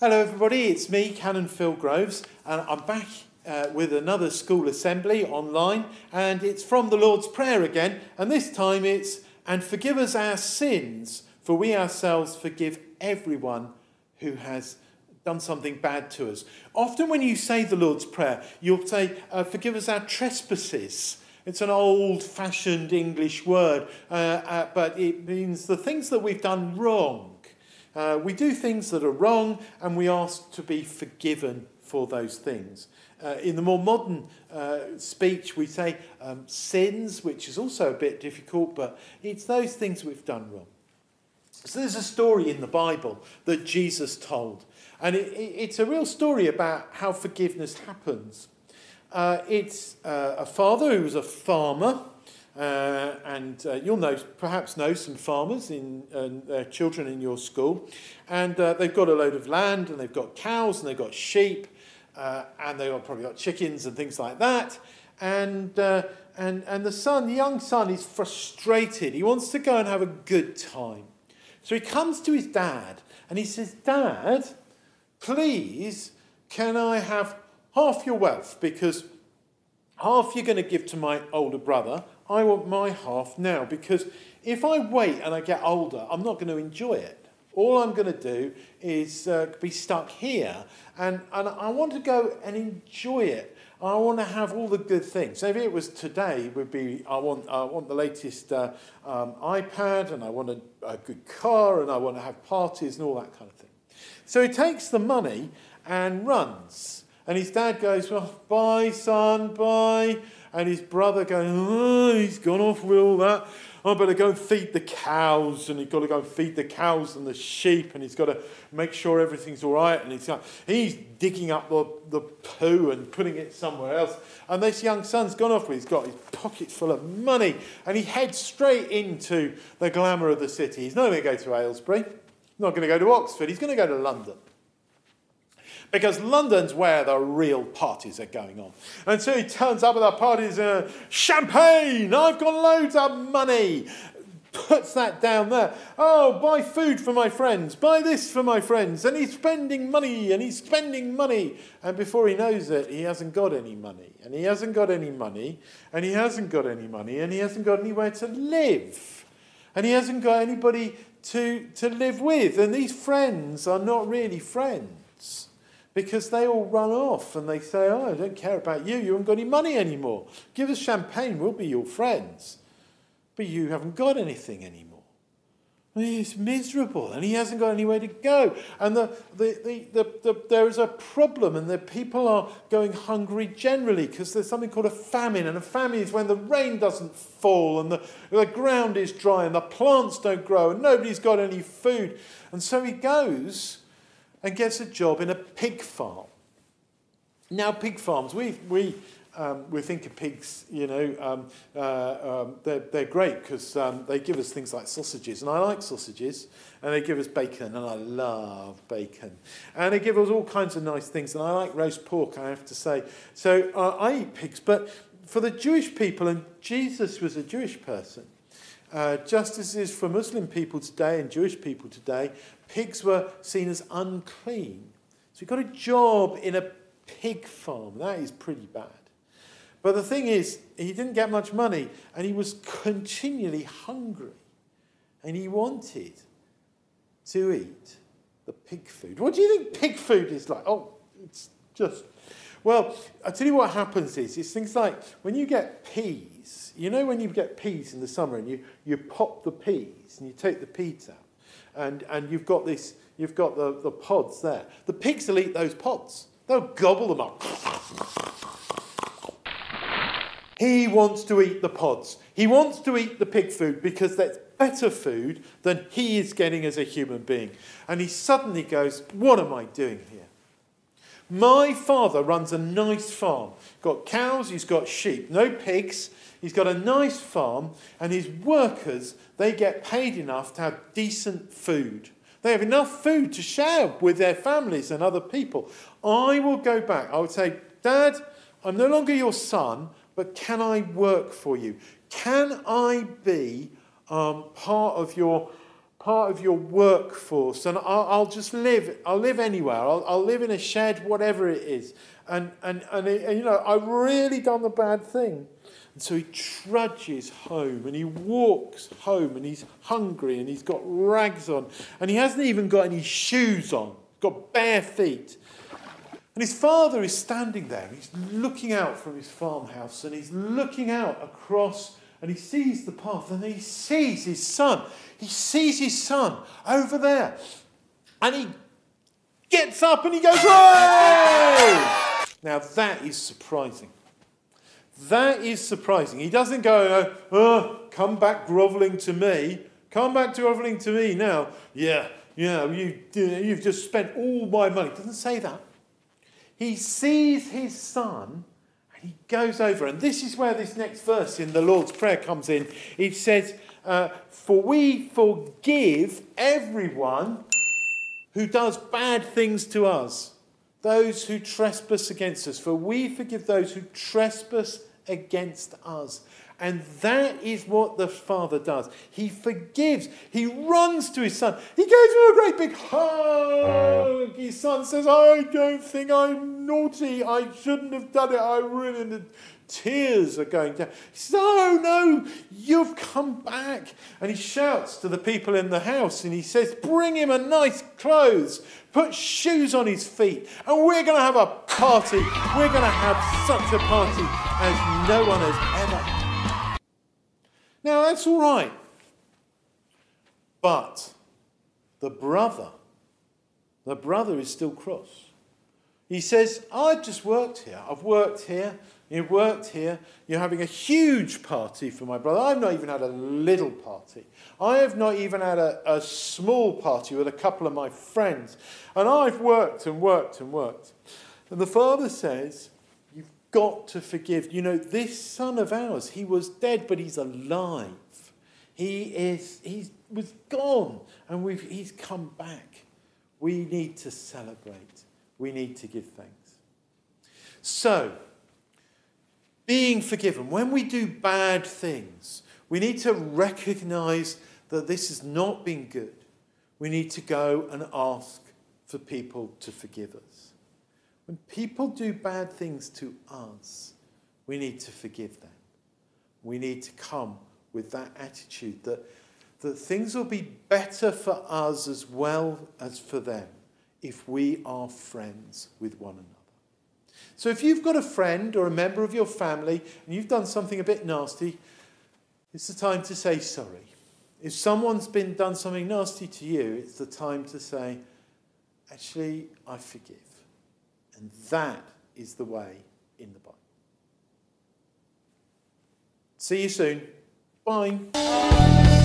Hello, everybody. It's me, Canon Phil Groves, and I'm back uh, with another school assembly online, and it's from the Lord's Prayer again. And this time it's, and forgive us our sins, for we ourselves forgive everyone who has done something bad to us. Often, when you say the Lord's Prayer, you'll say, uh, forgive us our trespasses. It's an old fashioned English word, uh, uh, but it means the things that we've done wrong. Uh, we do things that are wrong and we ask to be forgiven for those things. Uh, in the more modern uh, speech, we say um, sins, which is also a bit difficult, but it's those things we've done wrong. So there's a story in the Bible that Jesus told, and it, it, it's a real story about how forgiveness happens. Uh, it's uh, a father who was a farmer uh, and uh, you'll know, perhaps know some farmers in uh, children in your school, and uh, they've got a load of land, and they've got cows, and they've got sheep, uh, and they've probably got chickens and things like that. And uh, and and the son, the young son, is frustrated. He wants to go and have a good time, so he comes to his dad, and he says, "Dad, please, can I have half your wealth because." Half you're going to give to my older brother, I want my half now because if I wait and I get older, I'm not going to enjoy it. All I'm going to do is uh, be stuck here and, and I want to go and enjoy it. I want to have all the good things. Maybe it was today would be I want I want the latest uh, um, iPad and I want a, a good car and I want to have parties and all that kind of thing. So he takes the money and runs. And his dad goes, Well, bye, son, bye and his brother going, oh, he's gone off with all that. I better go and feed the cows, and he's got to go and feed the cows and the sheep, and he's got to make sure everything's all right. And he's, he's digging up the, the poo and putting it somewhere else. And this young son's gone off with, he's got his pockets full of money, and he heads straight into the glamour of the city. He's not going to go to Aylesbury, he's not going to go to Oxford, he's going to go to London because London's where the real parties are going on. And so he turns up at the parties, uh, champagne, I've got loads of money. Puts that down there. Oh, buy food for my friends, buy this for my friends. And he's spending money and he's spending money. And before he knows it, he hasn't got any money. And he hasn't got any money. And he hasn't got any money. And he hasn't got anywhere to live. And he hasn't got anybody to, to live with. And these friends are not really friends because they all run off and they say, Oh, I don't care about you. You haven't got any money anymore. Give us champagne, we'll be your friends. But you haven't got anything anymore. He's miserable and he hasn't got anywhere to go. And the, the, the, the, the there is a problem, and the people are going hungry generally because there's something called a famine. And a famine is when the rain doesn't fall and the, the ground is dry and the plants don't grow and nobody's got any food. And so he goes and gets a job in a pig farm. Now, pig farms, we, we, um, we think of pigs, you know, um, uh, um, they're, they're great because um, they give us things like sausages, and I like sausages, and they give us bacon, and I love bacon. And they give us all kinds of nice things, and I like roast pork, I have to say. So uh, I eat pigs, but for the Jewish people, and Jesus was a Jewish person, uh, just as it is for Muslim people today and Jewish people today, pigs were seen as unclean. So he got a job in a pig farm. That is pretty bad. But the thing is, he didn't get much money and he was continually hungry. And he wanted to eat the pig food. What do you think pig food is like? Oh, it's just. Well, I'll tell you what happens is, it's things like when you get peas, you know when you get peas in the summer and you, you pop the peas and you take the peas out and, and you've got this, you've got the, the pods there. The pigs will eat those pods. They'll gobble them up. He wants to eat the pods. He wants to eat the pig food because that's better food than he is getting as a human being. And he suddenly goes, What am I doing here? My father runs a nice farm. Got cows, he's got sheep, no pigs. He's got a nice farm, and his workers, they get paid enough to have decent food. They have enough food to share with their families and other people. I will go back. I would say, Dad, I'm no longer your son, but can I work for you? Can I be um, part of your part of your workforce, and I'll, I'll just live. I'll live anywhere. I'll, I'll, live in a shed, whatever it is. And, and, and, and, you know, I've really done the bad thing. And so he trudges home and he walks home and he's hungry and he's got rags on and he hasn't even got any shoes on, got bare feet. And his father is standing there. He's looking out from his farmhouse and he's looking out across and he sees the path and he sees his son. He sees his son over there. And he gets up and he goes, Whoa! Now that is surprising. That is surprising. He doesn't go, oh, come back groveling to me. Come back groveling to me now. Yeah, yeah, you, you've just spent all my money. Doesn't say that. He sees his son he goes over. And this is where this next verse in the Lord's Prayer comes in. It says, uh, For we forgive everyone who does bad things to us, those who trespass against us. For we forgive those who trespass against us. And that is what the Father does. He forgives. He runs to his son. He gives him a great big hug. His son says, I don't think I'm naughty. I shouldn't have done it. I really the tears are going down. He says, Oh no, you've come back. And he shouts to the people in the house and he says, Bring him a nice clothes, put shoes on his feet, and we're going to have a party. We're going to have such a party as no one has ever. Now that's all right. But the brother, the brother is still cross. He says, I've just worked here. I've worked here. You've worked here. You're having a huge party for my brother. I've not even had a little party. I have not even had a, a small party with a couple of my friends. And I've worked and worked and worked. And the father says, got to forgive. You know, this son of ours, he was dead, but he's alive. He is, he was gone, and we've, he's come back. We need to celebrate. We need to give thanks. So, being forgiven, when we do bad things, we need to recognize that this has not been good. We need to go and ask for people to forgive us. When people do bad things to us, we need to forgive them. We need to come with that attitude that, that things will be better for us as well as for them if we are friends with one another. So if you've got a friend or a member of your family and you've done something a bit nasty, it's the time to say sorry. If someone's been done something nasty to you, it's the time to say, actually, I forgive. And that is the way in the Bible. See you soon. Bye.